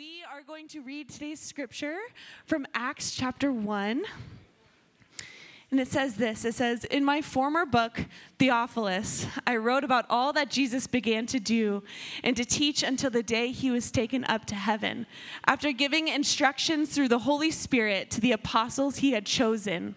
We are going to read today's scripture from Acts chapter 1. And it says this it says, In my former book, Theophilus, I wrote about all that Jesus began to do and to teach until the day he was taken up to heaven, after giving instructions through the Holy Spirit to the apostles he had chosen.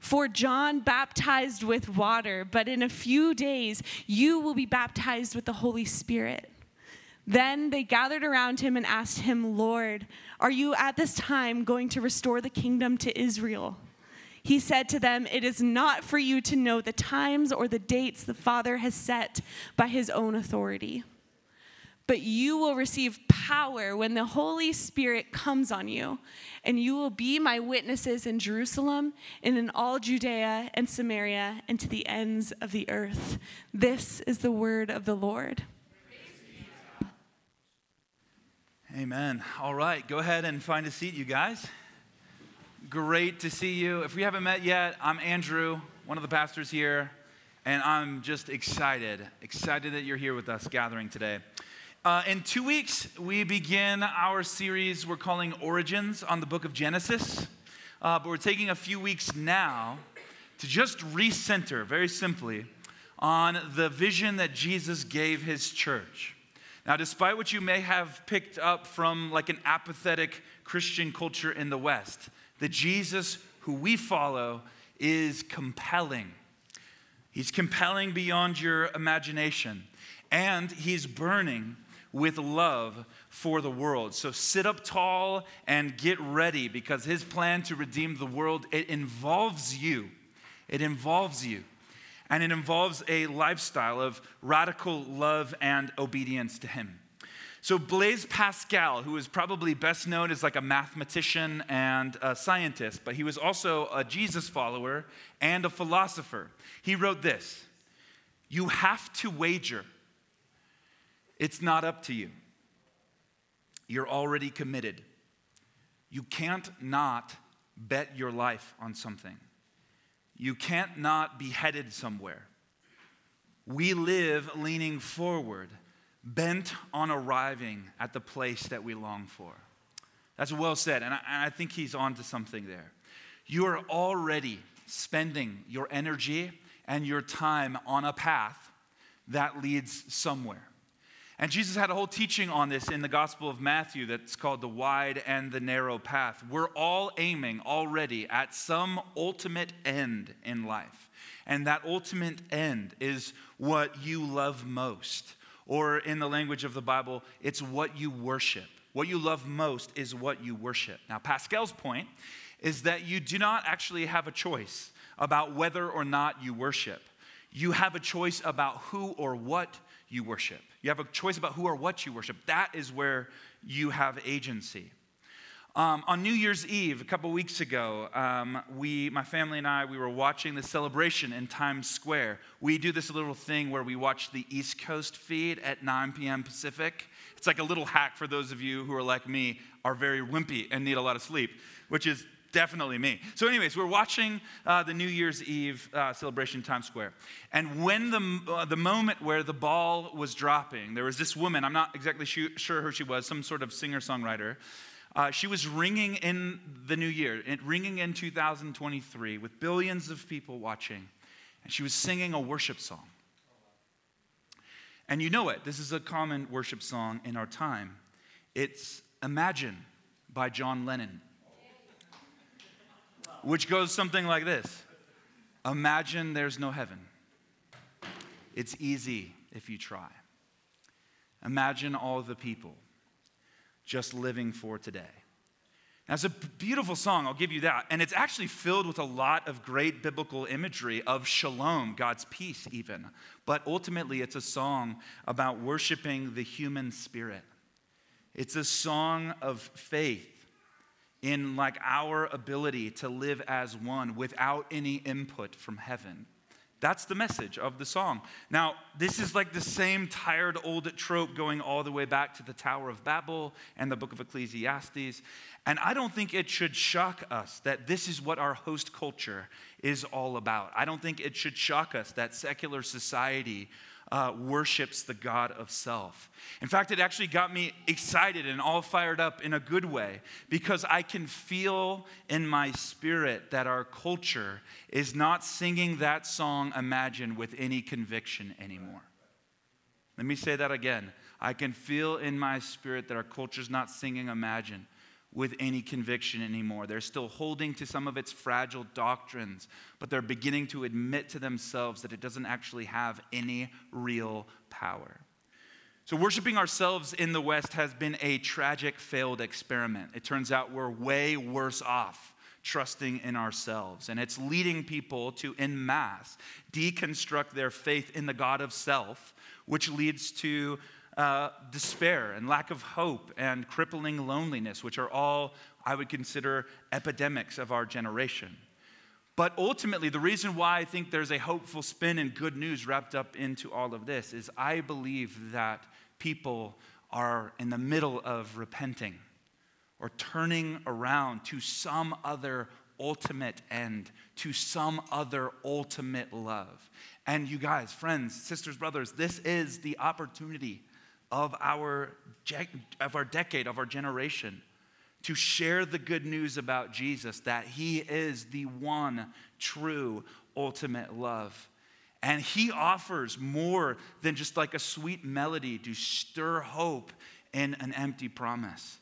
For John baptized with water, but in a few days you will be baptized with the Holy Spirit. Then they gathered around him and asked him, Lord, are you at this time going to restore the kingdom to Israel? He said to them, It is not for you to know the times or the dates the Father has set by his own authority but you will receive power when the Holy Spirit comes on you, and you will be my witnesses in Jerusalem and in all Judea and Samaria and to the ends of the earth. This is the word of the Lord. Amen. All right, go ahead and find a seat, you guys. Great to see you. If we haven't met yet, I'm Andrew, one of the pastors here, and I'm just excited, excited that you're here with us gathering today. Uh, in two weeks, we begin our series we're calling Origins on the book of Genesis. Uh, but we're taking a few weeks now to just recenter, very simply, on the vision that Jesus gave his church. Now, despite what you may have picked up from like an apathetic Christian culture in the West, the Jesus who we follow is compelling. He's compelling beyond your imagination, and he's burning with love for the world. So sit up tall and get ready because his plan to redeem the world it involves you. It involves you. And it involves a lifestyle of radical love and obedience to him. So Blaise Pascal, who is probably best known as like a mathematician and a scientist, but he was also a Jesus follower and a philosopher. He wrote this: "You have to wager it's not up to you. You're already committed. You can't not bet your life on something. You can't not be headed somewhere. We live leaning forward, bent on arriving at the place that we long for. That's well said, and I, and I think he's on to something there. You are already spending your energy and your time on a path that leads somewhere. And Jesus had a whole teaching on this in the Gospel of Matthew that's called the wide and the narrow path. We're all aiming already at some ultimate end in life. And that ultimate end is what you love most. Or in the language of the Bible, it's what you worship. What you love most is what you worship. Now, Pascal's point is that you do not actually have a choice about whether or not you worship. You have a choice about who or what you worship. You have a choice about who or what you worship. That is where you have agency. Um, on New Year's Eve, a couple weeks ago, um, we, my family and I, we were watching the celebration in Times Square. We do this little thing where we watch the East Coast feed at 9 p.m. Pacific. It's like a little hack for those of you who are like me, are very wimpy and need a lot of sleep, which is definitely me. So, anyways, we're watching uh, the New Year's Eve uh, celebration in Times Square. And when the, uh, the moment where the ball was dropping, there was this woman, I'm not exactly sure who she was, some sort of singer songwriter. Uh, she was ringing in the new year, ringing in 2023 with billions of people watching. And she was singing a worship song. And you know it, this is a common worship song in our time. It's Imagine by John Lennon which goes something like this Imagine there's no heaven. It's easy if you try. Imagine all the people just living for today. It's a beautiful song, I'll give you that. And it's actually filled with a lot of great biblical imagery of shalom, God's peace, even. But ultimately, it's a song about worshiping the human spirit. It's a song of faith in like our ability to live as one without any input from heaven. That's the message of the song. Now, this is like the same tired old trope going all the way back to the Tower of Babel and the book of Ecclesiastes. And I don't think it should shock us that this is what our host culture is all about. I don't think it should shock us that secular society uh, worships the God of self. In fact, it actually got me excited and all fired up in a good way because I can feel in my spirit that our culture is not singing that song, Imagine, with any conviction anymore. Let me say that again. I can feel in my spirit that our culture is not singing Imagine with any conviction anymore. They're still holding to some of its fragile doctrines, but they're beginning to admit to themselves that it doesn't actually have any real power. So, worshiping ourselves in the West has been a tragic, failed experiment. It turns out we're way worse off trusting in ourselves. And it's leading people to, in mass, deconstruct their faith in the God of self, which leads to uh, despair and lack of hope and crippling loneliness, which are all, I would consider, epidemics of our generation. But ultimately, the reason why I think there's a hopeful spin and good news wrapped up into all of this is I believe that people are in the middle of repenting or turning around to some other ultimate end, to some other ultimate love. And you guys, friends, sisters, brothers, this is the opportunity of our, of our decade, of our generation, to share the good news about Jesus that he is the one true ultimate love. And he offers more than just like a sweet melody to stir hope in an empty promise.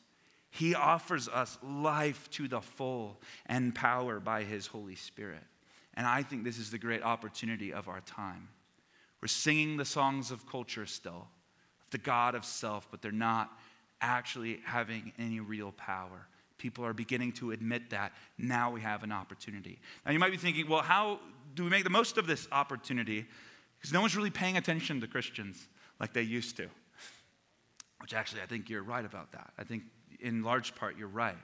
He offers us life to the full and power by his Holy Spirit. And I think this is the great opportunity of our time. We're singing the songs of culture still the God of self, but they're not actually having any real power. People are beginning to admit that. Now we have an opportunity. Now you might be thinking, well, how do we make the most of this opportunity? Because no one's really paying attention to Christians like they used to. Which actually, I think you're right about that. I think in large part, you're right.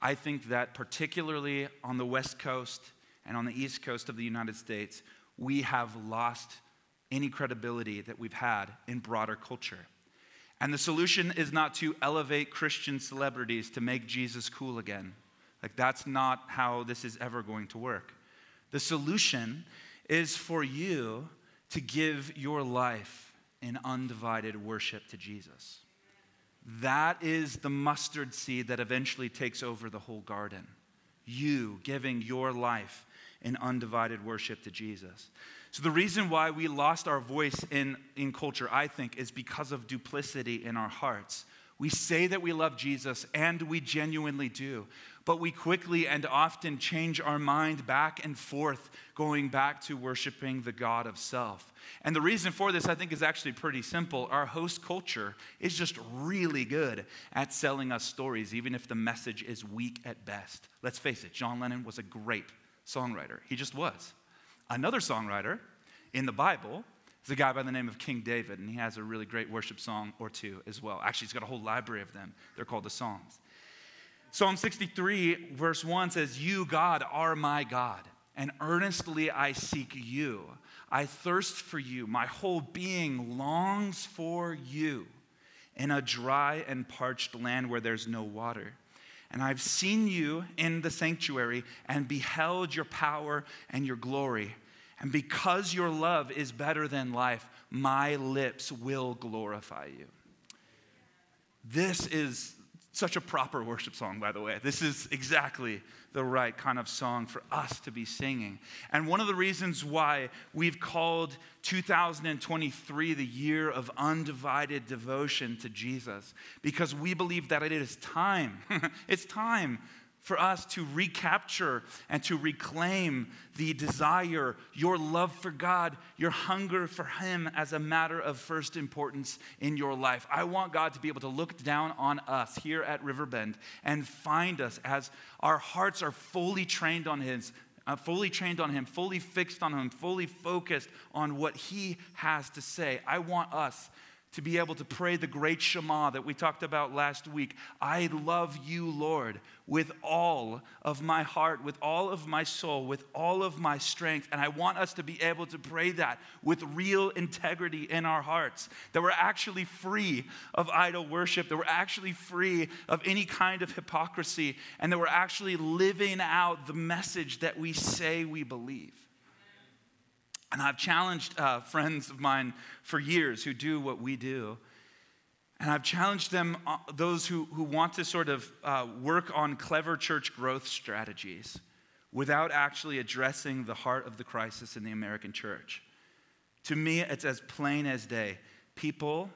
I think that particularly on the West Coast and on the East Coast of the United States, we have lost any credibility that we've had in broader culture. And the solution is not to elevate Christian celebrities to make Jesus cool again. Like, that's not how this is ever going to work. The solution is for you to give your life in undivided worship to Jesus. That is the mustard seed that eventually takes over the whole garden. You giving your life in undivided worship to Jesus. So, the reason why we lost our voice in, in culture, I think, is because of duplicity in our hearts. We say that we love Jesus, and we genuinely do, but we quickly and often change our mind back and forth, going back to worshiping the God of self. And the reason for this, I think, is actually pretty simple. Our host culture is just really good at selling us stories, even if the message is weak at best. Let's face it, John Lennon was a great songwriter. He just was. Another songwriter in the Bible is a guy by the name of King David, and he has a really great worship song or two as well. Actually, he's got a whole library of them. They're called the Psalms. Psalm 63, verse 1 says, You, God, are my God, and earnestly I seek you. I thirst for you. My whole being longs for you in a dry and parched land where there's no water. And I've seen you in the sanctuary and beheld your power and your glory. And because your love is better than life, my lips will glorify you. This is such a proper worship song, by the way. This is exactly the right kind of song for us to be singing. And one of the reasons why we've called 2023 the year of undivided devotion to Jesus, because we believe that it is time. it's time for us to recapture and to reclaim the desire, your love for God, your hunger for Him as a matter of first importance in your life. I want God to be able to look down on us here at Riverbend and find us as our hearts are fully trained on His. Uh, fully trained on him, fully fixed on him, fully focused on what he has to say. I want us to be able to pray the great Shema that we talked about last week. I love you, Lord, with all of my heart, with all of my soul, with all of my strength. And I want us to be able to pray that with real integrity in our hearts, that we're actually free of idol worship, that we're actually free of any kind of hypocrisy, and that we're actually living out the message that we say we believe. And I've challenged uh, friends of mine for years who do what we do. And I've challenged them, uh, those who, who want to sort of uh, work on clever church growth strategies without actually addressing the heart of the crisis in the American church. To me, it's as plain as day. People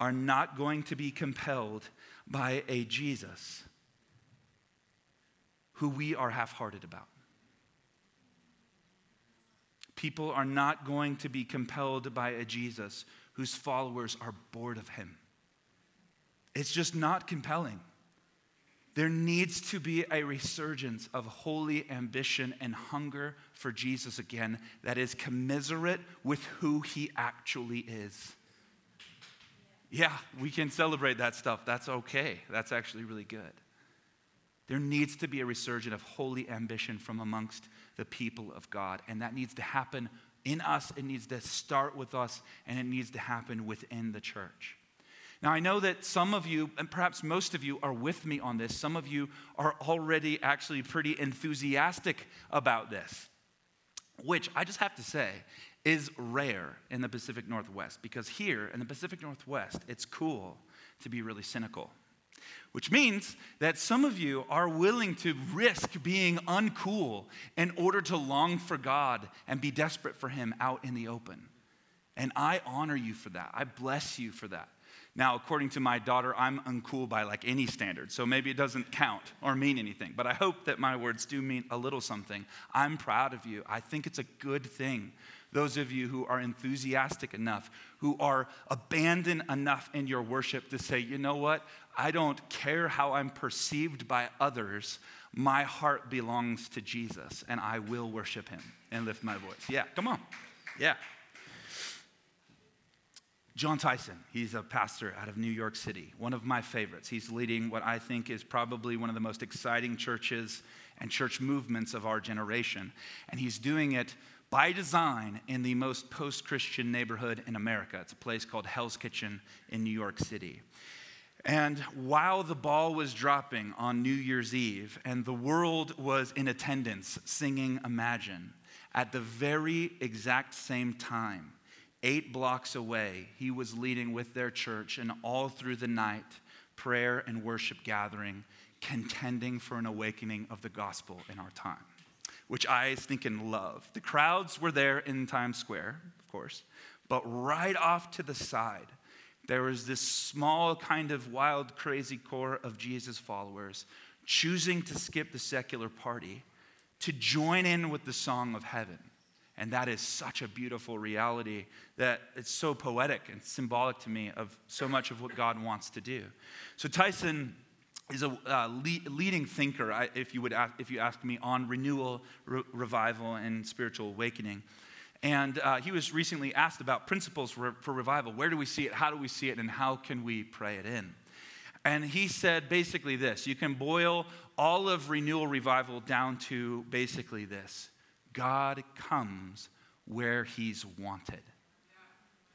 are not going to be compelled by a Jesus who we are half hearted about. People are not going to be compelled by a Jesus whose followers are bored of him. It's just not compelling. There needs to be a resurgence of holy ambition and hunger for Jesus again that is commiserate with who he actually is. Yeah, we can celebrate that stuff. That's okay. That's actually really good. There needs to be a resurgence of holy ambition from amongst the people of God. And that needs to happen in us, it needs to start with us, and it needs to happen within the church. Now, I know that some of you, and perhaps most of you, are with me on this. Some of you are already actually pretty enthusiastic about this, which I just have to say is rare in the Pacific Northwest because here in the Pacific Northwest, it's cool to be really cynical which means that some of you are willing to risk being uncool in order to long for God and be desperate for Him out in the open. And I honor you for that. I bless you for that. Now, according to my daughter, I'm uncool by like any standard, so maybe it doesn't count or mean anything, but I hope that my words do mean a little something. I'm proud of you. I think it's a good thing those of you who are enthusiastic enough, who are abandoned enough in your worship to say, you know what? I don't care how I'm perceived by others. My heart belongs to Jesus, and I will worship him and lift my voice. Yeah, come on. Yeah. Jon Tyson, he's a pastor out of New York City, one of my favorites. He's leading what I think is probably one of the most exciting churches and church movements of our generation. And he's doing it by design in the most post Christian neighborhood in America. It's a place called Hell's Kitchen in New York City. And while the ball was dropping on New Year's Eve and the world was in attendance singing Imagine, at the very exact same time, eight blocks away, he was leading with their church and all through the night, prayer and worship gathering, contending for an awakening of the gospel in our time which I think and love. The crowds were there in Times Square, of course, but right off to the side, there was this small, kind of wild, crazy core of Jesus followers choosing to skip the secular party to join in with the song of heaven. And that is such a beautiful reality that it's so poetic and symbolic to me of so much of what God wants to do. So, Tyson is a uh, le- leading thinker, I, if, you would ask, if you ask me, on renewal, re- revival, and spiritual awakening. And uh, he was recently asked about principles for, for revival. Where do we see it? How do we see it? And how can we pray it in? And he said basically this you can boil all of renewal revival down to basically this God comes where he's wanted.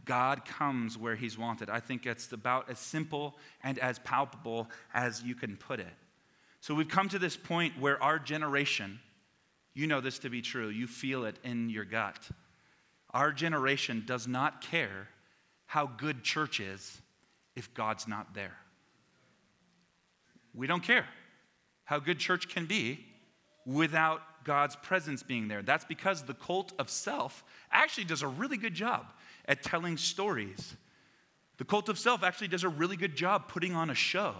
God comes where he's wanted. I think it's about as simple and as palpable as you can put it. So we've come to this point where our generation, you know this to be true, you feel it in your gut. Our generation does not care how good church is if God's not there. We don't care how good church can be without God's presence being there. That's because the cult of self actually does a really good job at telling stories. The cult of self actually does a really good job putting on a show.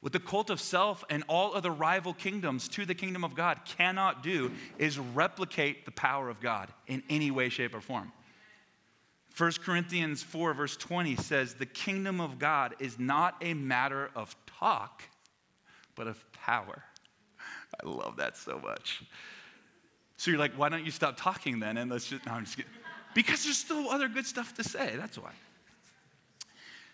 What the cult of self and all other rival kingdoms to the kingdom of God cannot do is replicate the power of God in any way, shape, or form. 1 Corinthians 4, verse 20 says, The kingdom of God is not a matter of talk, but of power. I love that so much. So you're like, why don't you stop talking then? And let's just, no, I'm just kidding. Because there's still other good stuff to say. That's why.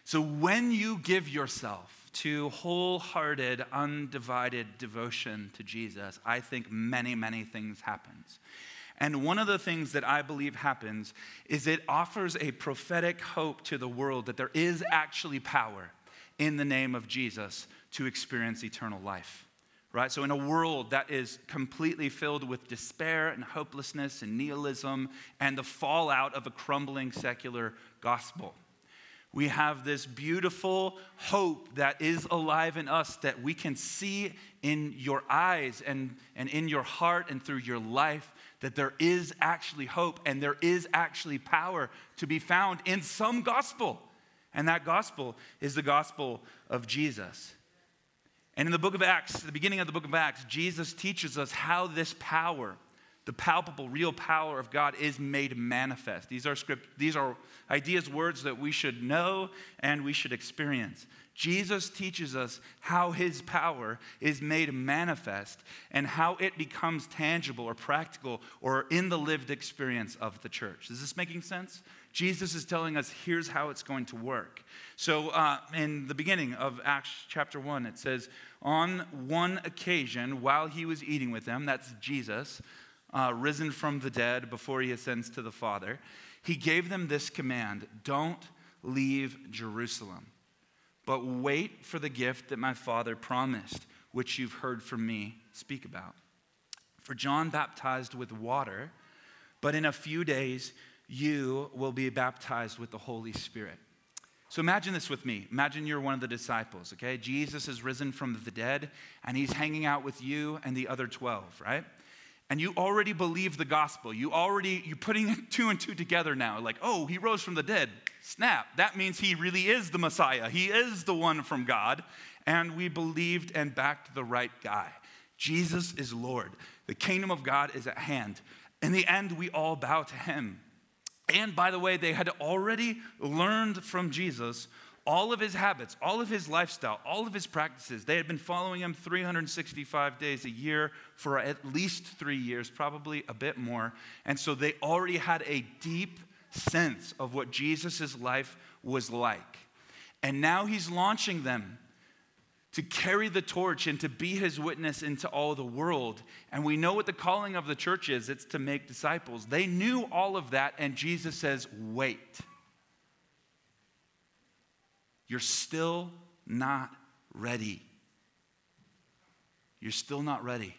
So when you give yourself to wholehearted, undivided devotion to Jesus, I think many, many things happens. And one of the things that I believe happens is it offers a prophetic hope to the world that there is actually power in the name of Jesus to experience eternal life. Right? So, in a world that is completely filled with despair and hopelessness and nihilism and the fallout of a crumbling secular gospel, we have this beautiful hope that is alive in us that we can see in your eyes and, and in your heart and through your life that there is actually hope and there is actually power to be found in some gospel. And that gospel is the gospel of Jesus. And in the book of Acts, the beginning of the book of Acts, Jesus teaches us how this power, the palpable, real power of God, is made manifest. These are script, these are ideas, words that we should know and we should experience. Jesus teaches us how his power is made manifest and how it becomes tangible or practical or in the lived experience of the church. Is this making sense? Jesus is telling us here's how it's going to work. So, uh, in the beginning of Acts chapter 1, it says, On one occasion, while he was eating with them, that's Jesus, uh, risen from the dead before he ascends to the Father, he gave them this command Don't leave Jerusalem, but wait for the gift that my Father promised, which you've heard from me speak about. For John baptized with water, but in a few days, you will be baptized with the Holy Spirit. So imagine this with me. Imagine you're one of the disciples, okay? Jesus is risen from the dead and he's hanging out with you and the other 12, right? And you already believe the gospel. You already, you're putting two and two together now. Like, oh, he rose from the dead. Snap. That means he really is the Messiah. He is the one from God. And we believed and backed the right guy. Jesus is Lord. The kingdom of God is at hand. In the end, we all bow to him. And by the way, they had already learned from Jesus all of his habits, all of his lifestyle, all of his practices. They had been following him 365 days a year for at least three years, probably a bit more. And so they already had a deep sense of what Jesus' life was like. And now he's launching them to carry the torch and to be his witness into all the world. And we know what the calling of the church is it's to make disciples. They knew all of that, and Jesus says, Wait. You're still not ready. You're still not ready.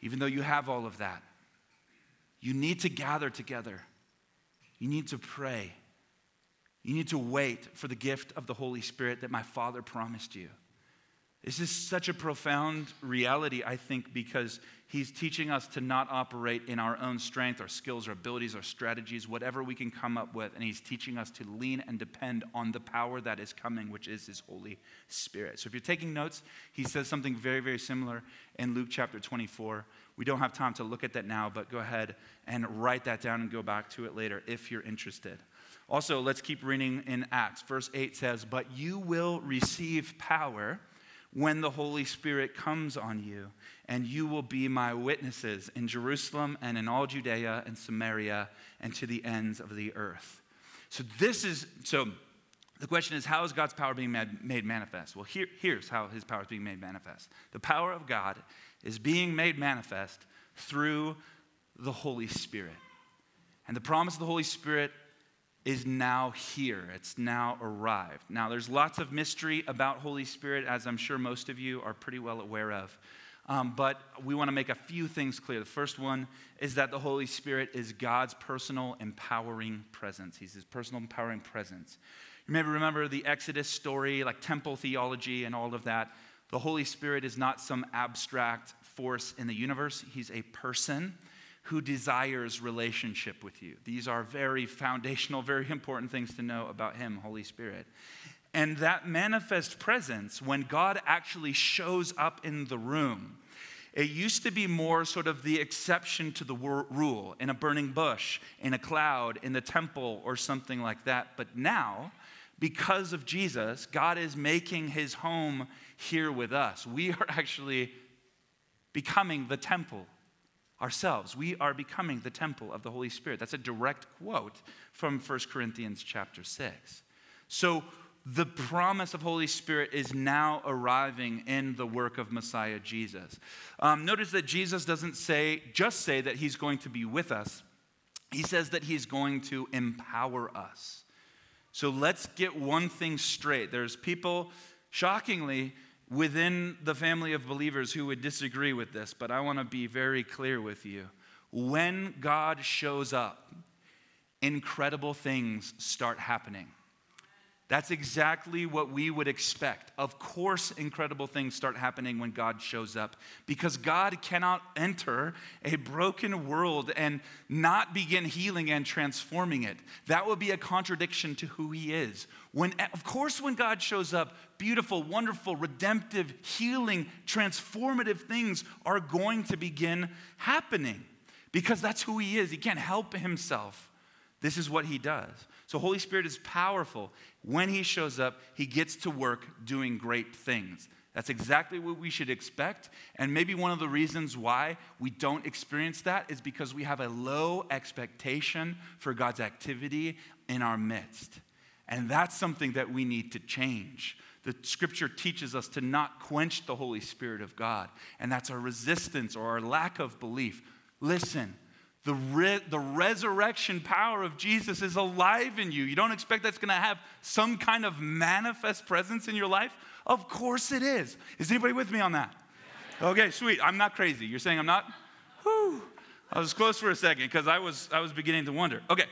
Even though you have all of that, you need to gather together. You need to pray. You need to wait for the gift of the Holy Spirit that my Father promised you. This is such a profound reality, I think, because he's teaching us to not operate in our own strength, our skills, our abilities, our strategies, whatever we can come up with. And he's teaching us to lean and depend on the power that is coming, which is his Holy Spirit. So if you're taking notes, he says something very, very similar in Luke chapter 24. We don't have time to look at that now, but go ahead and write that down and go back to it later if you're interested. Also, let's keep reading in Acts. Verse 8 says, But you will receive power when the Holy Spirit comes on you, and you will be my witnesses in Jerusalem and in all Judea and Samaria and to the ends of the earth. So, this is, so the question is, how is God's power being made manifest? Well, here, here's how his power is being made manifest. The power of God is being made manifest through the Holy Spirit. And the promise of the Holy Spirit is now here. It's now arrived. Now, there's lots of mystery about Holy Spirit, as I'm sure most of you are pretty well aware of. Um, but we want to make a few things clear. The first one is that the Holy Spirit is God's personal empowering presence. He's his personal empowering presence. You maybe remember the Exodus story, like temple theology and all of that. The Holy Spirit is not some abstract force in the universe, He's a person who desires relationship with you. These are very foundational, very important things to know about Him, Holy Spirit. And that manifest presence, when God actually shows up in the room, it used to be more sort of the exception to the rule in a burning bush, in a cloud, in the temple, or something like that. But now, because of Jesus, God is making his home here with us. We are actually becoming the temple ourselves. We are becoming the temple of the Holy Spirit. That's a direct quote from 1 Corinthians chapter 6. So the promise of Holy Spirit is now arriving in the work of Messiah Jesus. Um, notice that Jesus doesn't say just say that he's going to be with us. He says that he's going to empower us. So let's get one thing straight. There's people, shockingly, within the family of believers who would disagree with this, but I want to be very clear with you. When God shows up, incredible things start happening. That's exactly what we would expect. Of course, incredible things start happening when God shows up because God cannot enter a broken world and not begin healing and transforming it. That would be a contradiction to who He is. When, of course, when God shows up, beautiful, wonderful, redemptive, healing, transformative things are going to begin happening because that's who He is. He can't help Himself. This is what He does. So, Holy Spirit is powerful. When He shows up, He gets to work doing great things. That's exactly what we should expect. And maybe one of the reasons why we don't experience that is because we have a low expectation for God's activity in our midst. And that's something that we need to change. The scripture teaches us to not quench the Holy Spirit of God, and that's our resistance or our lack of belief. Listen, the, re- the resurrection power of Jesus is alive in you. You don't expect that's going to have some kind of manifest presence in your life? Of course it is. Is anybody with me on that? Okay, sweet. I'm not crazy. You're saying I'm not? Whew. I was close for a second because I was, I was beginning to wonder. Okay.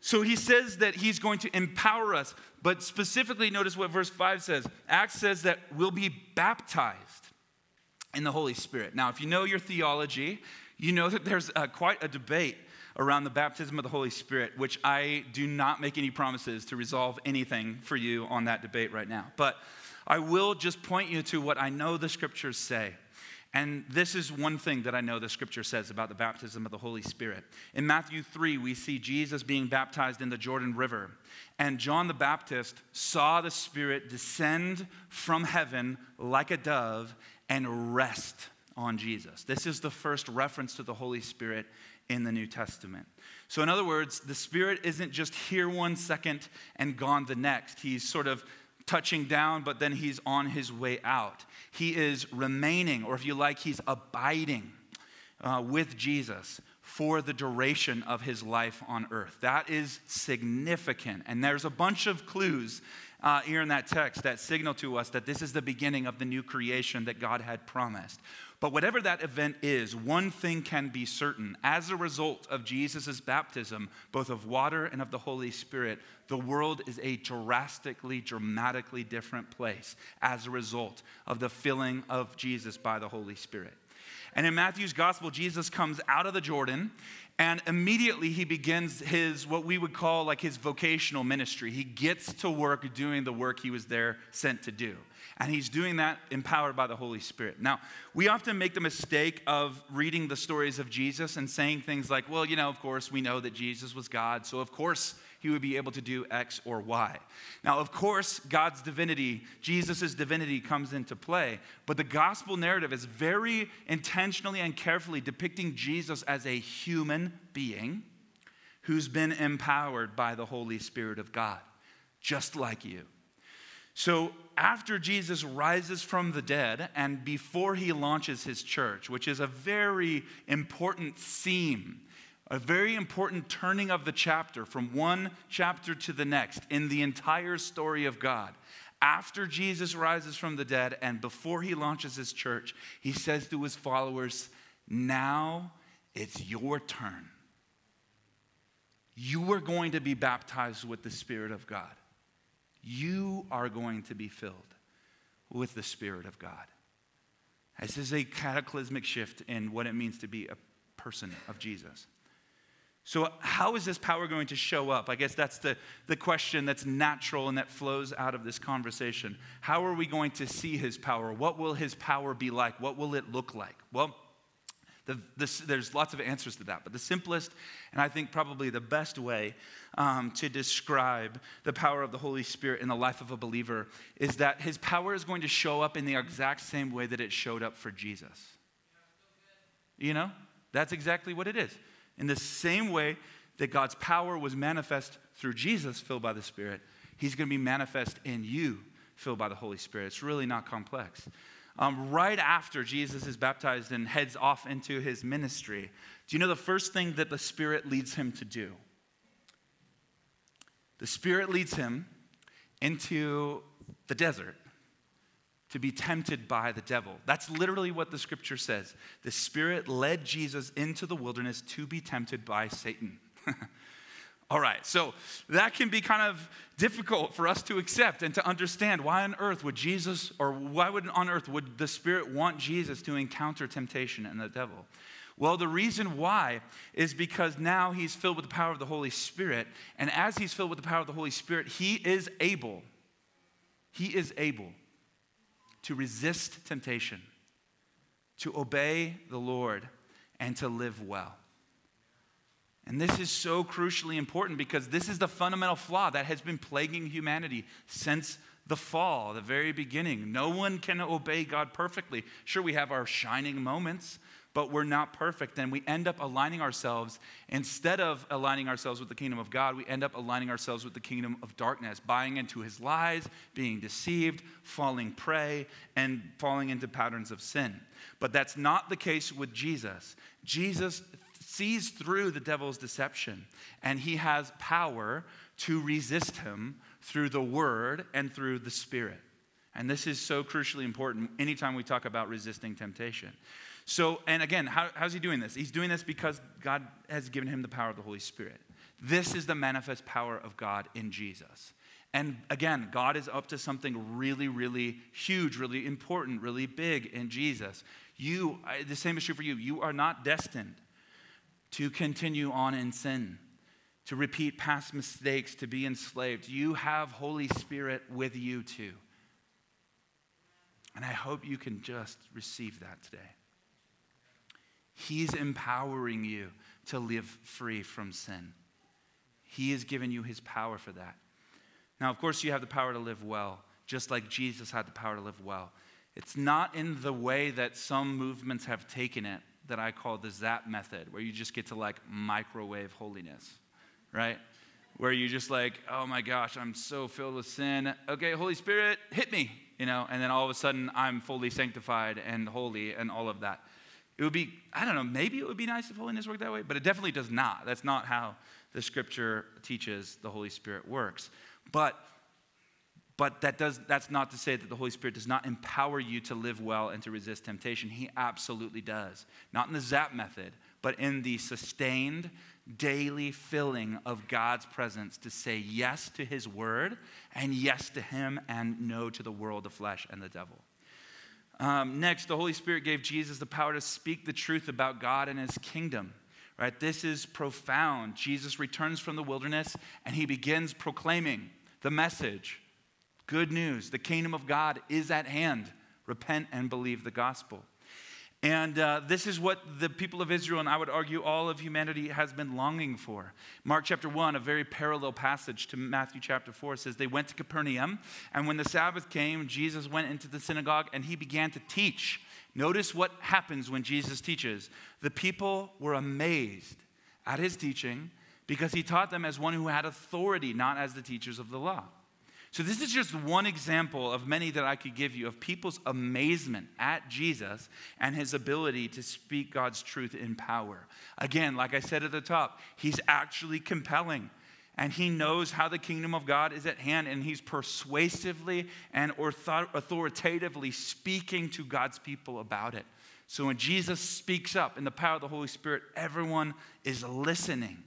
So he says that he's going to empower us, but specifically notice what verse 5 says. Acts says that we'll be baptized in the Holy Spirit. Now, if you know your theology, you know that there's uh, quite a debate around the baptism of the Holy Spirit, which I do not make any promises to resolve anything for you on that debate right now. But I will just point you to what I know the scriptures say. And this is one thing that I know the scripture says about the baptism of the Holy Spirit. In Matthew 3, we see Jesus being baptized in the Jordan River. And John the Baptist saw the Spirit descend from heaven like a dove and rest on Jesus. This is the first reference to the Holy Spirit in the New Testament. So, in other words, the Spirit isn't just here one second and gone the next. He's sort of touching down, but then he's on his way out. He is remaining, or if you like, he's abiding uh, with Jesus for the duration of his life on earth. That is significant. And there's a bunch of clues uh, here in that text that signal to us that this is the beginning of the new creation that God had promised. But whatever that event is, one thing can be certain. As a result of Jesus' baptism, both of water and of the Holy Spirit, the world is a drastically, dramatically different place as a result of the filling of Jesus by the Holy Spirit. And in Matthew's gospel, Jesus comes out of the Jordan and immediately he begins his, what we would call like his vocational ministry. He gets to work doing the work he was there sent to do. And he's doing that empowered by the Holy Spirit. Now, we often make the mistake of reading the stories of Jesus and saying things like, well, you know, of course, we know that Jesus was God, so of course he would be able to do X or Y. Now, of course, God's divinity, Jesus' divinity comes into play, but the gospel narrative is very intentionally and carefully depicting Jesus as a human being who's been empowered by the Holy Spirit of God, just like you. So, after Jesus rises from the dead and before he launches his church, which is a very important theme, a very important turning of the chapter from one chapter to the next in the entire story of God. After Jesus rises from the dead and before he launches his church, he says to his followers, Now it's your turn. You are going to be baptized with the Spirit of God you are going to be filled with the Spirit of God. This is a cataclysmic shift in what it means to be a person of Jesus. So, how is this power going to show up? I guess that's the, the question that's natural and that flows out of this conversation. How are we going to see his power? What will his power be like? What will it look like? Well, the, there's lots of answers to that, but the simplest and I think probably the best way um, to describe the power of the Holy Spirit in the life of a believer is that his power is going to show up in the exact same way that it showed up for Jesus. You know, that's exactly what it is. In the same way that God's power was manifest through Jesus, filled by the Spirit, He's going to be manifest in you, filled by the Holy Spirit. It's really not complex. Um, right after Jesus is baptized and heads off into his ministry, do you know the first thing that the Spirit leads him to do? The Spirit leads him into the desert to be tempted by the devil. That's literally what the scripture says. The Spirit led Jesus into the wilderness to be tempted by Satan. All right, so that can be kind of difficult for us to accept and to understand. Why on earth would Jesus, or why would on earth would the Spirit want Jesus to encounter temptation and the devil? Well, the reason why is because now he's filled with the power of the Holy Spirit. And as he's filled with the power of the Holy Spirit, he is able, he is able to resist temptation, to obey the Lord, and to live well. And this is so crucially important because this is the fundamental flaw that has been plaguing humanity since the fall, the very beginning. No one can obey God perfectly. Sure, we have our shining moments, but we're not perfect. And we end up aligning ourselves, instead of aligning ourselves with the kingdom of God, we end up aligning ourselves with the kingdom of darkness, buying into his lies, being deceived, falling prey, and falling into patterns of sin. But that's not the case with Jesus. Jesus sees through the devil's deception, and he has power to resist him through the word and through the spirit. And this is so crucially important anytime we talk about resisting temptation. So, and again, how, how's he doing this? He's doing this because God has given him the power of the Holy Spirit. This is the manifest power of God in Jesus. And again, God is up to something really, really huge, really important, really big in Jesus. You, the same is true for you. You are not destined to continue on in sin, to repeat past mistakes, to be enslaved. You have Holy Spirit with you too. And I hope you can just receive that today. He's empowering you to live free from sin. He has given you his power for that. Now, of course, you have the power to live well, just like Jesus had the power to live well. It's not in the way that some movements have taken it that I call the zap method, where you just get to like microwave holiness, right? Where you just like, oh my gosh, I'm so filled with sin. Okay, Holy Spirit, hit me, you know, and then all of a sudden I'm fully sanctified and holy and all of that. It would be, I don't know, maybe it would be nice if holiness worked that way, but it definitely does not. That's not how the scripture teaches the Holy Spirit works. But but that does, that's not to say that the Holy Spirit does not empower you to live well and to resist temptation. He absolutely does. Not in the zap method, but in the sustained, daily filling of God's presence to say yes to His word and yes to Him and no to the world, the flesh, and the devil. Um, next, the Holy Spirit gave Jesus the power to speak the truth about God and his kingdom. Right? This is profound. Jesus returns from the wilderness and he begins proclaiming the message. Good news. The kingdom of God is at hand. Repent and believe the gospel. And uh, this is what the people of Israel, and I would argue all of humanity, has been longing for. Mark chapter 1, a very parallel passage to Matthew chapter 4, says, They went to Capernaum, and when the Sabbath came, Jesus went into the synagogue and he began to teach. Notice what happens when Jesus teaches. The people were amazed at his teaching because he taught them as one who had authority, not as the teachers of the law. So, this is just one example of many that I could give you of people's amazement at Jesus and his ability to speak God's truth in power. Again, like I said at the top, he's actually compelling and he knows how the kingdom of God is at hand, and he's persuasively and authoritatively speaking to God's people about it. So, when Jesus speaks up in the power of the Holy Spirit, everyone is listening.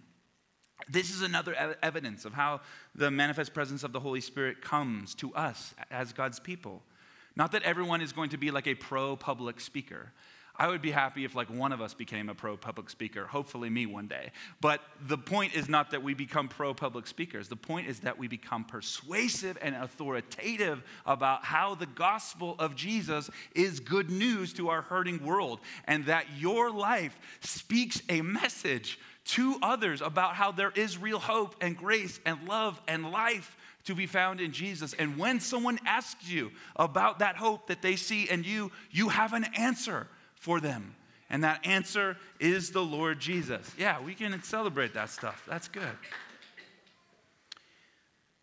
This is another evidence of how the manifest presence of the Holy Spirit comes to us as God's people. Not that everyone is going to be like a pro public speaker. I would be happy if like one of us became a pro public speaker, hopefully me one day. But the point is not that we become pro public speakers. The point is that we become persuasive and authoritative about how the gospel of Jesus is good news to our hurting world and that your life speaks a message to others about how there is real hope and grace and love and life to be found in Jesus. And when someone asks you about that hope that they see in you, you have an answer for them. And that answer is the Lord Jesus. Yeah, we can celebrate that stuff. That's good.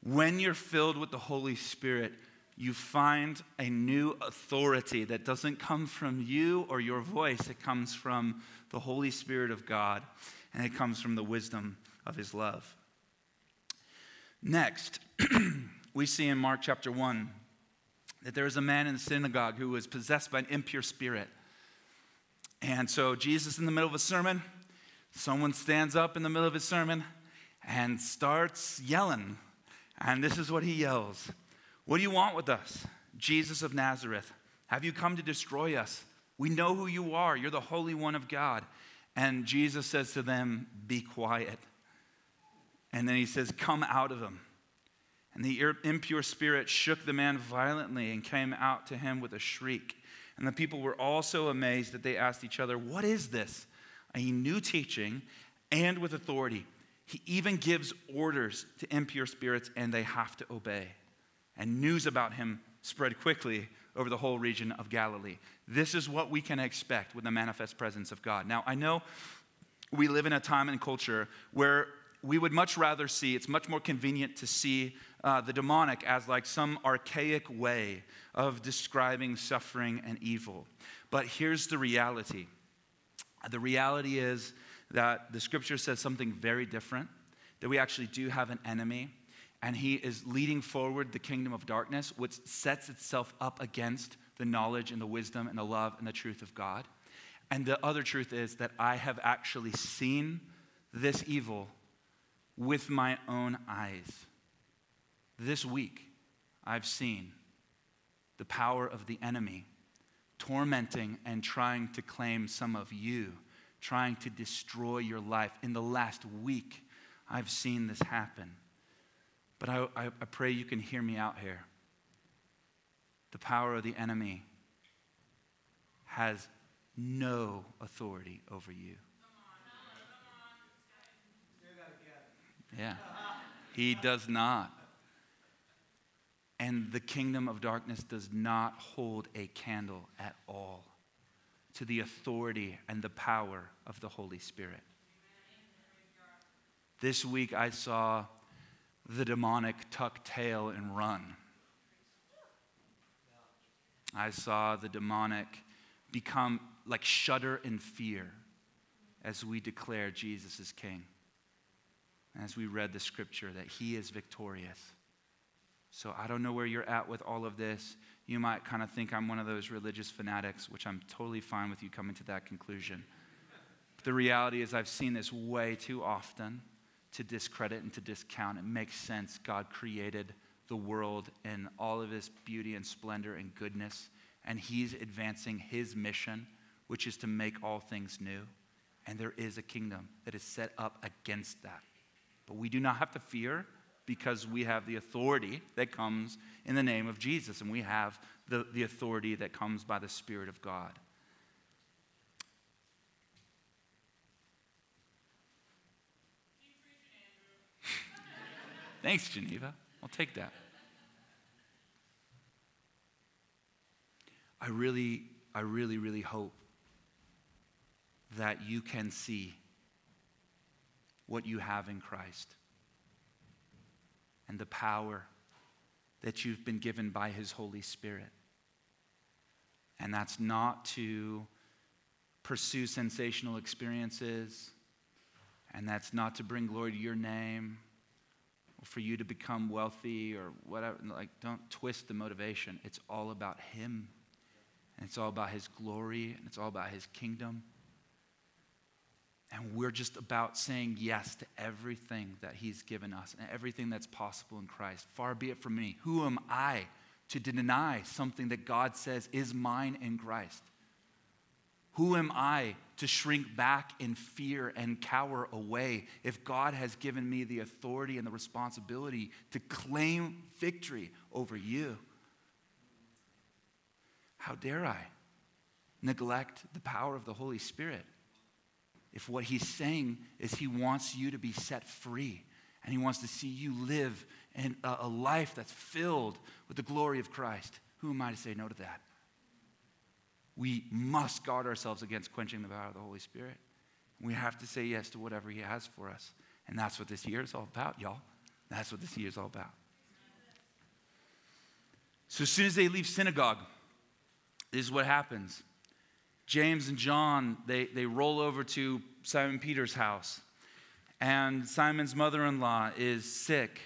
When you're filled with the Holy Spirit, you find a new authority that doesn't come from you or your voice. It comes from the Holy Spirit of God, and it comes from the wisdom of His love. Next, we see in Mark chapter 1 that there was a man in the synagogue who was possessed by an impure spirit. And so, Jesus, in the middle of a sermon, someone stands up in the middle of his sermon and starts yelling. And this is what he yells what do you want with us? Jesus of Nazareth, have you come to destroy us? We know who you are. You're the Holy One of God. And Jesus says to them, Be quiet. And then he says, Come out of him. And the impure spirit shook the man violently and came out to him with a shriek. And the people were all so amazed that they asked each other, What is this? A new teaching and with authority. He even gives orders to impure spirits, and they have to obey and news about him spread quickly over the whole region of Galilee. This is what we can expect with the manifest presence of God. Now, I know we live in a time and culture where we would much rather see, it's much more convenient to see uh, the demonic as like some archaic way of describing suffering and evil. But here's the reality the reality is that the scripture says something very different, that we actually do have an enemy and he is leading forward the kingdom of darkness, which sets itself up against the knowledge and the wisdom and the love and the truth of God. And the other truth is that I have actually seen this evil with my own eyes. This week, I've seen the power of the enemy tormenting and trying to claim some of you, trying to destroy your life. In the last week, I've seen this happen. But I, I, I pray you can hear me out here. The power of the enemy has no authority over you. Yeah, he does not. And the kingdom of darkness does not hold a candle at all to the authority and the power of the Holy Spirit. This week I saw the demonic tuck tail and run. I saw the demonic become like shudder in fear as we declare Jesus is king. As we read the scripture that he is victorious. So I don't know where you're at with all of this. You might kind of think I'm one of those religious fanatics, which I'm totally fine with you coming to that conclusion. But the reality is, I've seen this way too often to discredit and to discount. It makes sense. God created the world in all of his beauty and splendor and goodness, and he's advancing his mission, which is to make all things new. And there is a kingdom that is set up against that. But we do not have to fear because we have the authority that comes in the name of Jesus, and we have the, the authority that comes by the Spirit of God. Thanks, Geneva. I'll take that. I really, I really, really hope that you can see what you have in Christ and the power that you've been given by His Holy Spirit. And that's not to pursue sensational experiences, and that's not to bring glory to your name, for you to become wealthy or whatever. Like, don't twist the motivation. It's all about Him, and it's all about His glory, and it's all about His kingdom. And we're just about saying yes to everything that He's given us and everything that's possible in Christ. Far be it from me. Who am I to deny something that God says is mine in Christ? Who am I to shrink back in fear and cower away if God has given me the authority and the responsibility to claim victory over you? How dare I neglect the power of the Holy Spirit? If what he's saying is he wants you to be set free and he wants to see you live in a life that's filled with the glory of Christ, who am I to say no to that? We must guard ourselves against quenching the power of the Holy Spirit. We have to say yes to whatever He has for us. And that's what this year is all about, y'all. That's what this year is all about. So as soon as they leave synagogue, this is what happens. James and John, they, they roll over to Simon Peter's house. And Simon's mother in law is sick.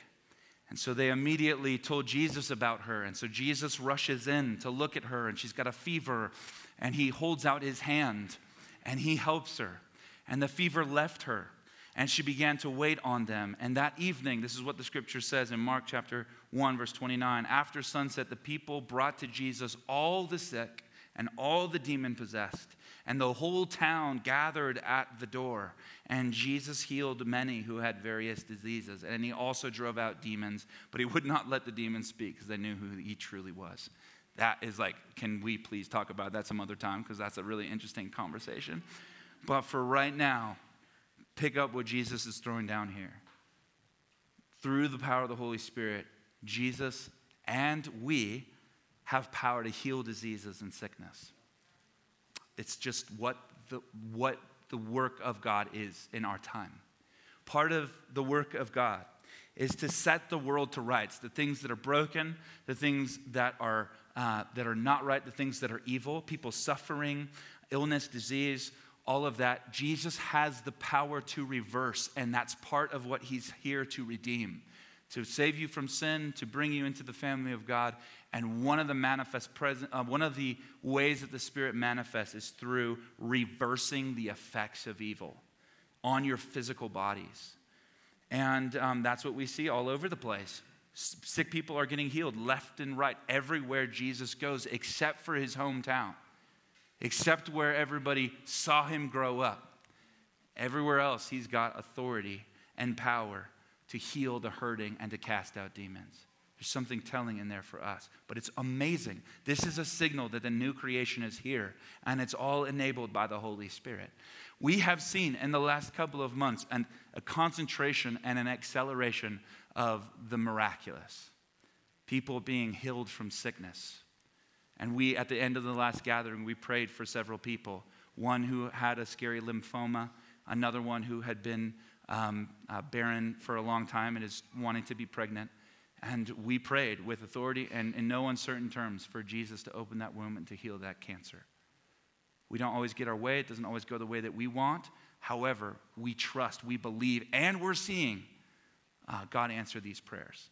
And so they immediately told Jesus about her. And so Jesus rushes in to look at her, and she's got a fever. And he holds out his hand and he helps her. And the fever left her, and she began to wait on them. And that evening, this is what the scripture says in Mark chapter 1, verse 29 after sunset, the people brought to Jesus all the sick and all the demon possessed. And the whole town gathered at the door. And Jesus healed many who had various diseases. And he also drove out demons, but he would not let the demons speak because they knew who he truly was. That is like, can we please talk about that some other time? Because that's a really interesting conversation. But for right now, pick up what Jesus is throwing down here. Through the power of the Holy Spirit, Jesus and we have power to heal diseases and sickness. It's just what the, what the work of God is in our time. Part of the work of God is to set the world to rights, the things that are broken, the things that are, uh, that are not right, the things that are evil, people suffering, illness, disease, all of that. Jesus has the power to reverse, and that's part of what he's here to redeem to save you from sin, to bring you into the family of God. And one of the manifest present, uh, one of the ways that the Spirit manifests is through reversing the effects of evil on your physical bodies. And um, that's what we see all over the place. Sick people are getting healed left and right everywhere Jesus goes, except for his hometown, except where everybody saw him grow up. Everywhere else, he's got authority and power to heal the hurting and to cast out demons. There's something telling in there for us. But it's amazing. This is a signal that the new creation is here, and it's all enabled by the Holy Spirit. We have seen in the last couple of months an, a concentration and an acceleration of the miraculous. People being healed from sickness. And we, at the end of the last gathering, we prayed for several people. One who had a scary lymphoma, another one who had been um, uh, barren for a long time and is wanting to be pregnant. And we prayed with authority and in no uncertain terms for Jesus to open that womb and to heal that cancer. We don't always get our way, it doesn't always go the way that we want. However, we trust, we believe, and we're seeing uh, God answer these prayers.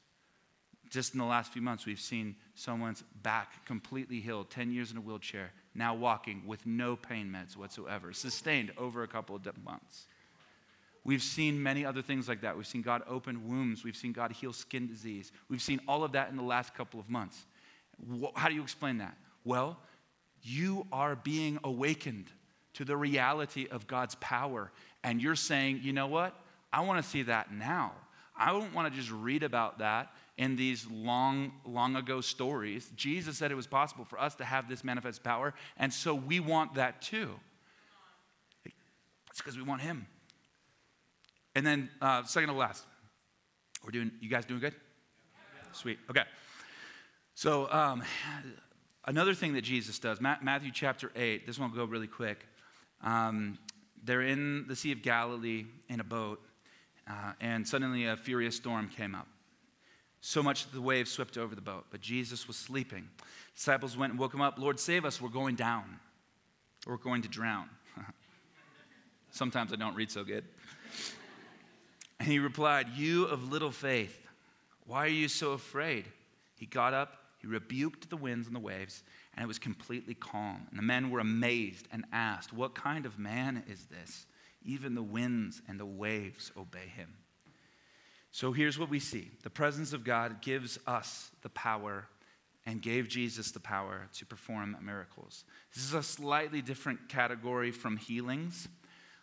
Just in the last few months, we've seen someone's back completely healed, 10 years in a wheelchair, now walking with no pain meds whatsoever, sustained over a couple of months. We've seen many other things like that. We've seen God open wombs. We've seen God heal skin disease. We've seen all of that in the last couple of months. How do you explain that? Well, you are being awakened to the reality of God's power. And you're saying, you know what? I want to see that now. I don't want to just read about that in these long, long ago stories. Jesus said it was possible for us to have this manifest power, and so we want that too. It's because we want Him. And then, uh, second to last, we're doing, you guys doing good? Sweet. Okay. So, um, another thing that Jesus does, Matthew chapter 8, this one will go really quick. Um, they're in the Sea of Galilee in a boat, uh, and suddenly a furious storm came up. So much that the waves swept over the boat, but Jesus was sleeping. Disciples went and woke him up. Lord, save us, we're going down. We're going to drown. Sometimes I don't read so good. He replied, You of little faith, why are you so afraid? He got up, he rebuked the winds and the waves, and it was completely calm. And the men were amazed and asked, What kind of man is this? Even the winds and the waves obey him. So here's what we see the presence of God gives us the power and gave Jesus the power to perform miracles. This is a slightly different category from healings,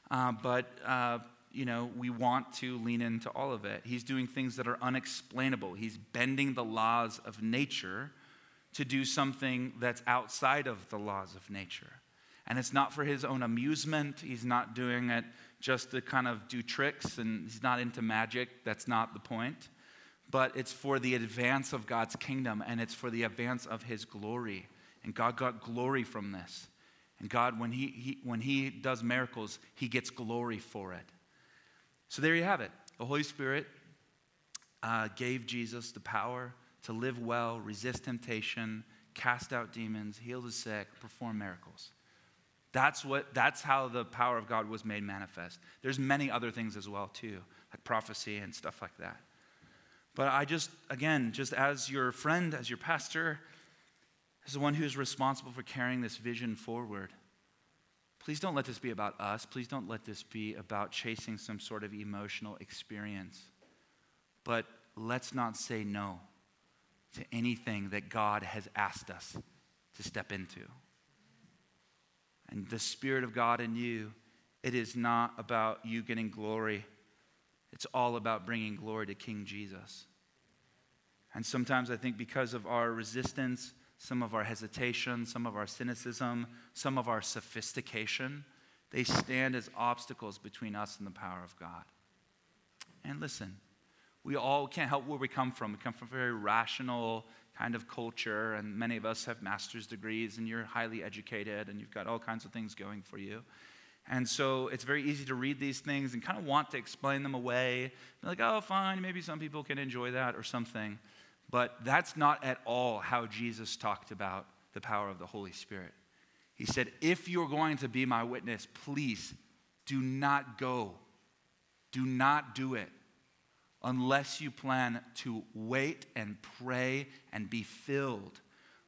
uh, but uh, you know, we want to lean into all of it. He's doing things that are unexplainable. He's bending the laws of nature to do something that's outside of the laws of nature. And it's not for his own amusement. He's not doing it just to kind of do tricks, and he's not into magic. That's not the point. But it's for the advance of God's kingdom, and it's for the advance of his glory. And God got glory from this. And God, when he, he, when he does miracles, he gets glory for it. So there you have it. The Holy Spirit uh, gave Jesus the power to live well, resist temptation, cast out demons, heal the sick, perform miracles. That's, what, that's how the power of God was made manifest. There's many other things as well, too, like prophecy and stuff like that. But I just, again, just as your friend, as your pastor, as the one who's responsible for carrying this vision forward, please don't let this be about us. Please don't let this be about chasing some sort of emotional experience. But let's not say no to anything that God has asked us to step into and the Spirit of God in you, it is not about you getting glory. It's all about bringing glory to King Jesus. And sometimes I think because of our resistance, some of our hesitation, some of our cynicism, some of our sophistication, they stand as obstacles between us and the power of God. And listen, we all can't help where we come from. We come from a very rational, kind of culture, and many of us have master's degrees, and you're highly educated, and you've got all kinds of things going for you. And so it's very easy to read these things and kind of want to explain them away. Like, oh, fine, maybe some people can enjoy that or something. But that's not at all how Jesus talked about the power of the Holy Spirit. He said, if you're going to be my witness, please do not go. Do not do it unless you plan to wait and pray and be filled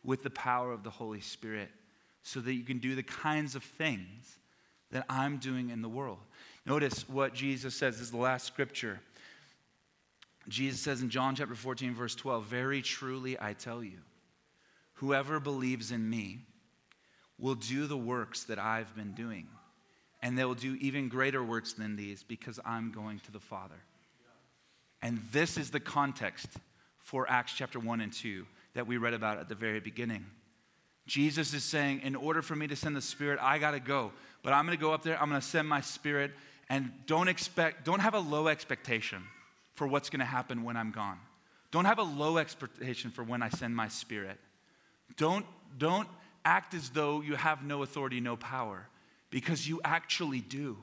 with the power of the Holy Spirit so that you can do the kinds of things that I'm doing in the world. Notice what Jesus says. This is the last scripture. Jesus says in John chapter 14, verse 12, Very truly I tell you, whoever believes in me will do the works that I've been doing, and they will do even greater works than these because I'm going to the Father. And this is the context for Acts chapter 1 and 2 that we read about at the very beginning. Jesus is saying, in order for me to send the Spirit, I got to go. But I'm going to go up there, I'm going to send my Spirit, and don't expect, don't have a low expectation for what's going to happen when I'm gone. Don't have a low expectation for when I send my Spirit. Don't, don't act as though you have no authority, no power, because you actually do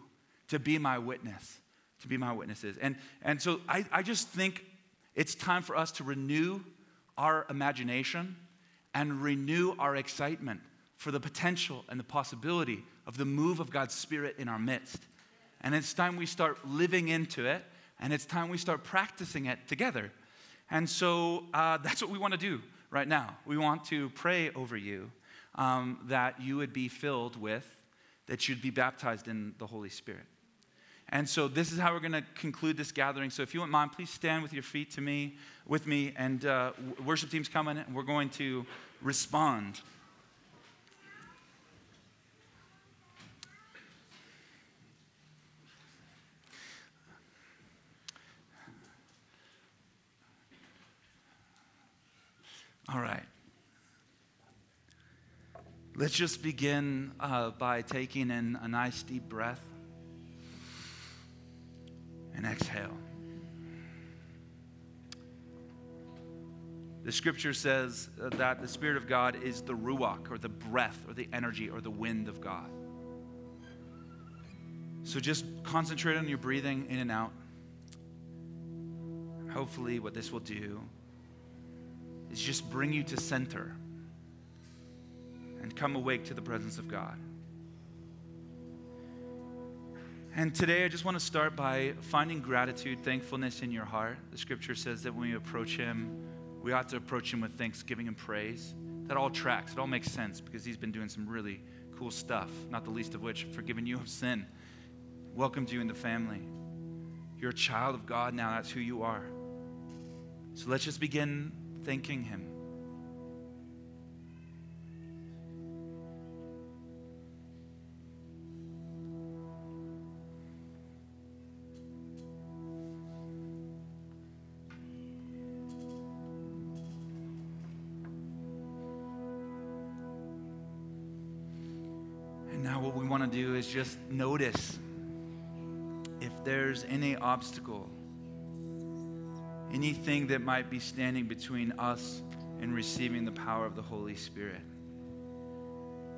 to be my witness to be my witnesses. And, and so I, I just think it's time for us to renew our imagination and renew our excitement for the potential and the possibility of the move of God's Spirit in our midst. And it's time we start living into it, and it's time we start practicing it together. And so uh, that's what we want to do right now. We want to pray over you um, that you would be filled with, that you'd be baptized in the Holy Spirit. And so this is how we're going to conclude this gathering. So if you wouldn't mind, please stand with your feet to me, with me, and uh, worship team's coming, and we're going to respond. All right. Let's just begin uh, by taking in a nice deep breath and exhale. The scripture says that the Spirit of God is the ruach, or the breath, or the energy, or the wind of God. So just concentrate on your breathing in and out. Hopefully, what this will do is just bring you to center and come awake to the presence of God. And today, I just want to start by finding gratitude, thankfulness in your heart. The scripture says that when we approach Him, we ought to approach Him with thanksgiving and praise. That all tracks, it all makes sense because He's been doing some really cool stuff, not the least of which, forgiving you of sin, welcomed you in the family. You're a child of God now, that's who you are. So let's just begin thanking Him. And now, what we want to do is just notice if there's any obstacle, anything that might be standing between us and receiving the power of the Holy Spirit.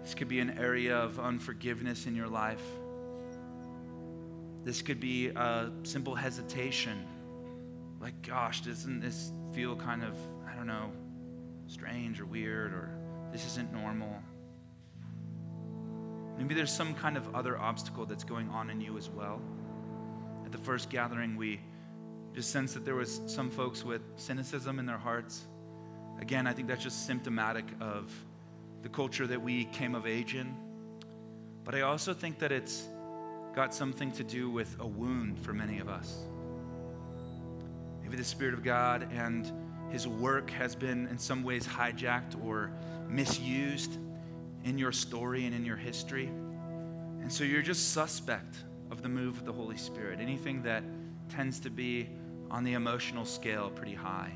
This could be an area of unforgiveness in your life. This could be a simple hesitation. Like, gosh, doesn't this feel kind of, I don't know, strange or weird or this isn't normal. Maybe there's some kind of other obstacle that's going on in you as well. At the first gathering, we just sense that there was some folks with cynicism in their hearts. Again, I think that's just symptomatic of the culture that we came of age in. But I also think that it's got something to do with a wound for many of us. Maybe the Spirit of God and His work has been in some ways hijacked or misused in your story and in your history. And so you're just suspect of the move of the Holy Spirit. Anything that tends to be on the emotional scale pretty high.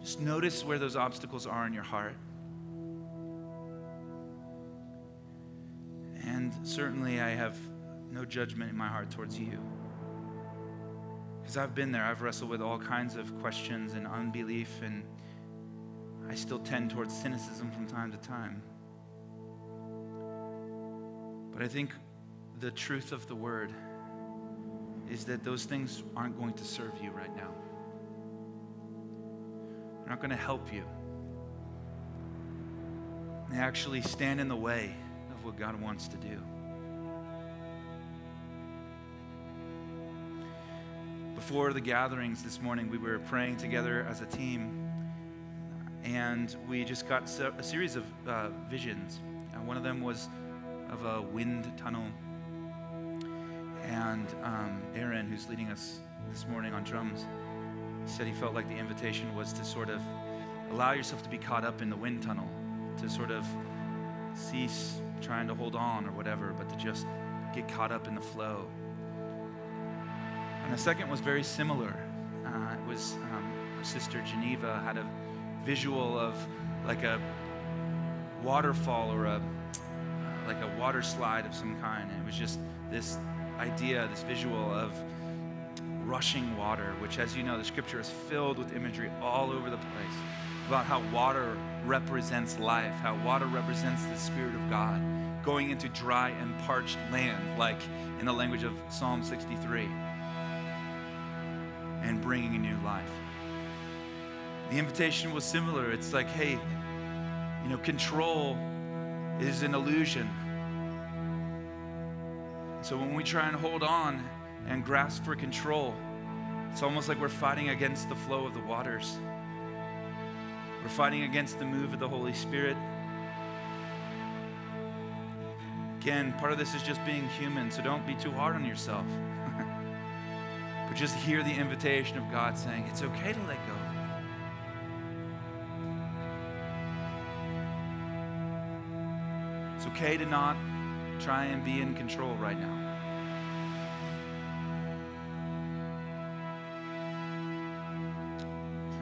Just notice where those obstacles are in your heart. And certainly, I have no judgment in my heart towards you. Because I've been there. I've wrestled with all kinds of questions and unbelief, and I still tend towards cynicism from time to time. But I think the truth of the word is that those things aren't going to serve you right now. They're not going to help you. They actually stand in the way of what God wants to do. Before the gatherings this morning, we were praying together as a team, and we just got a series of uh, visions. And one of them was of a wind tunnel and um, Aaron, who's leading us this morning on drums, said he felt like the invitation was to sort of allow yourself to be caught up in the wind tunnel, to sort of cease trying to hold on or whatever, but to just get caught up in the flow. And the second was very similar. Uh, it was um, sister Geneva had a visual of like a waterfall or a like a water slide of some kind. And it was just this idea, this visual of rushing water, which, as you know, the scripture is filled with imagery all over the place about how water represents life, how water represents the Spirit of God going into dry and parched land, like in the language of Psalm 63, and bringing a new life. The invitation was similar. It's like, hey, you know, control is an illusion. So when we try and hold on and grasp for control, it's almost like we're fighting against the flow of the waters. We're fighting against the move of the Holy Spirit. Again, part of this is just being human, so don't be too hard on yourself. but just hear the invitation of God saying, it's okay to let go. It's okay to not try and be in control right now.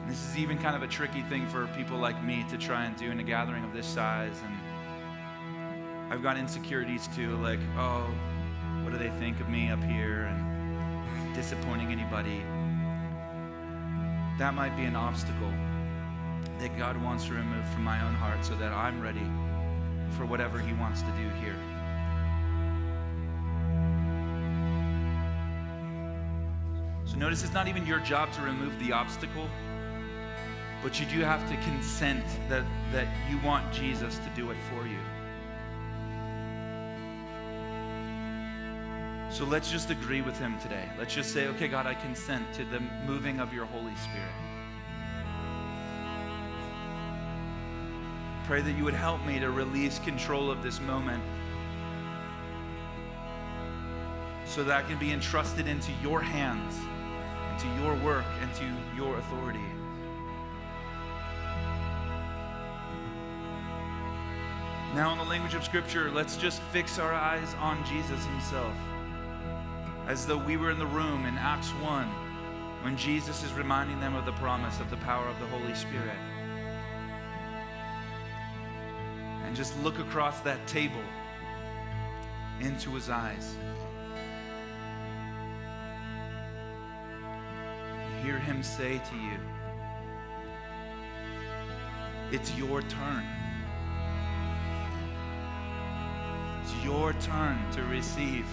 This is even kind of a tricky thing for people like me to try and do in a gathering of this size. And I've got insecurities too, like, oh, what do they think of me up here? And disappointing anybody. That might be an obstacle that God wants to remove from my own heart so that I'm ready for whatever He wants to do here. Notice it's not even your job to remove the obstacle, but you do have to consent that, that you want Jesus to do it for you. So let's just agree with him today. Let's just say, okay, God, I consent to the moving of your Holy Spirit. Pray that you would help me to release control of this moment so that I can be entrusted into your hands to your work and to your authority. Now, in the language of Scripture, let's just fix our eyes on Jesus Himself. As though we were in the room in Acts 1 when Jesus is reminding them of the promise of the power of the Holy Spirit. And just look across that table into His eyes. Hear him say to you, It's your turn. It's your turn to receive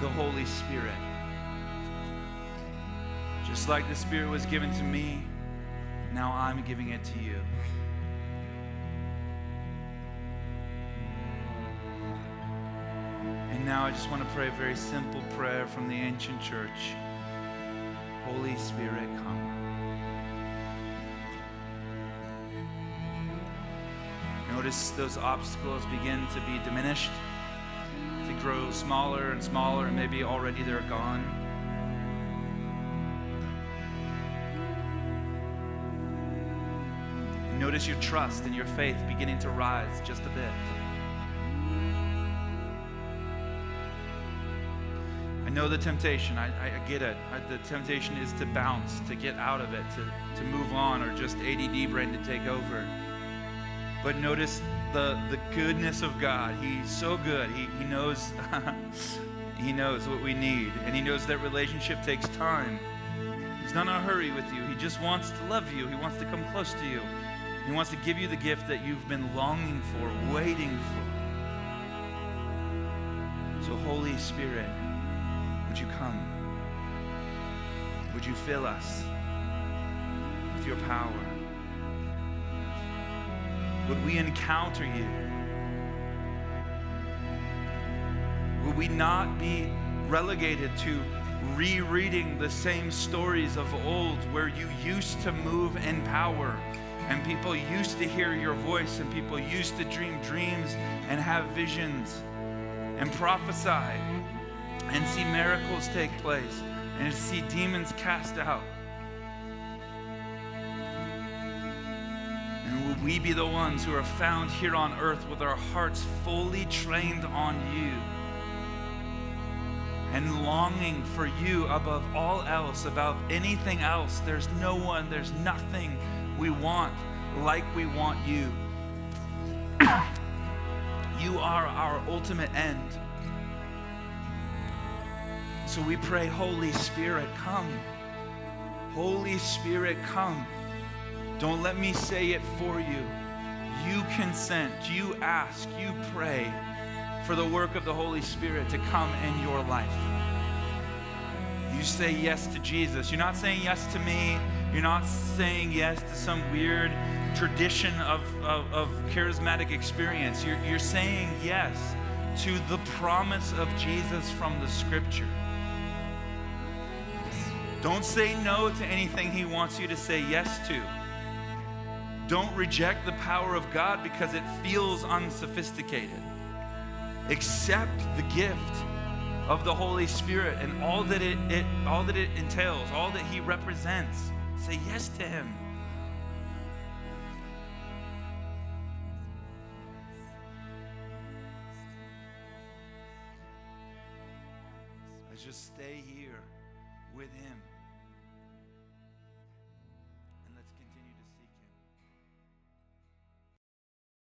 the Holy Spirit. Just like the Spirit was given to me, now I'm giving it to you. And now I just want to pray a very simple prayer from the ancient church Holy Spirit, come. Notice those obstacles begin to be diminished, to grow smaller and smaller, and maybe already they're gone. Notice your trust and your faith beginning to rise just a bit. Know the temptation. I, I get it. I, the temptation is to bounce, to get out of it, to, to move on, or just ADD brain to take over. But notice the, the goodness of God. He's so good. He, he knows he knows what we need. And he knows that relationship takes time. He's not in a hurry with you. He just wants to love you. He wants to come close to you. He wants to give you the gift that you've been longing for, waiting for. So, Holy Spirit, would you come? Would you fill us with your power? Would we encounter you? Would we not be relegated to rereading the same stories of old where you used to move in power and people used to hear your voice and people used to dream dreams and have visions and prophesy and see miracles take place and see demons cast out? And will we be the ones who are found here on earth with our hearts fully trained on you and longing for you above all else, above anything else? There's no one, there's nothing we want like we want you. You are our ultimate end. So we pray, Holy Spirit, come. Holy Spirit, come. Don't let me say it for you. You consent, you ask, you pray for the work of the Holy Spirit to come in your life. You say yes to Jesus. You're not saying yes to me. You're not saying yes to some weird tradition of, of, of charismatic experience. You're, you're saying yes to the promise of Jesus from the scripture. Don't say no to anything he wants you to say yes to. Don't reject the power of God because it feels unsophisticated. Accept the gift of the Holy Spirit and all that it, it, all that it entails, all that he represents. Say yes to him.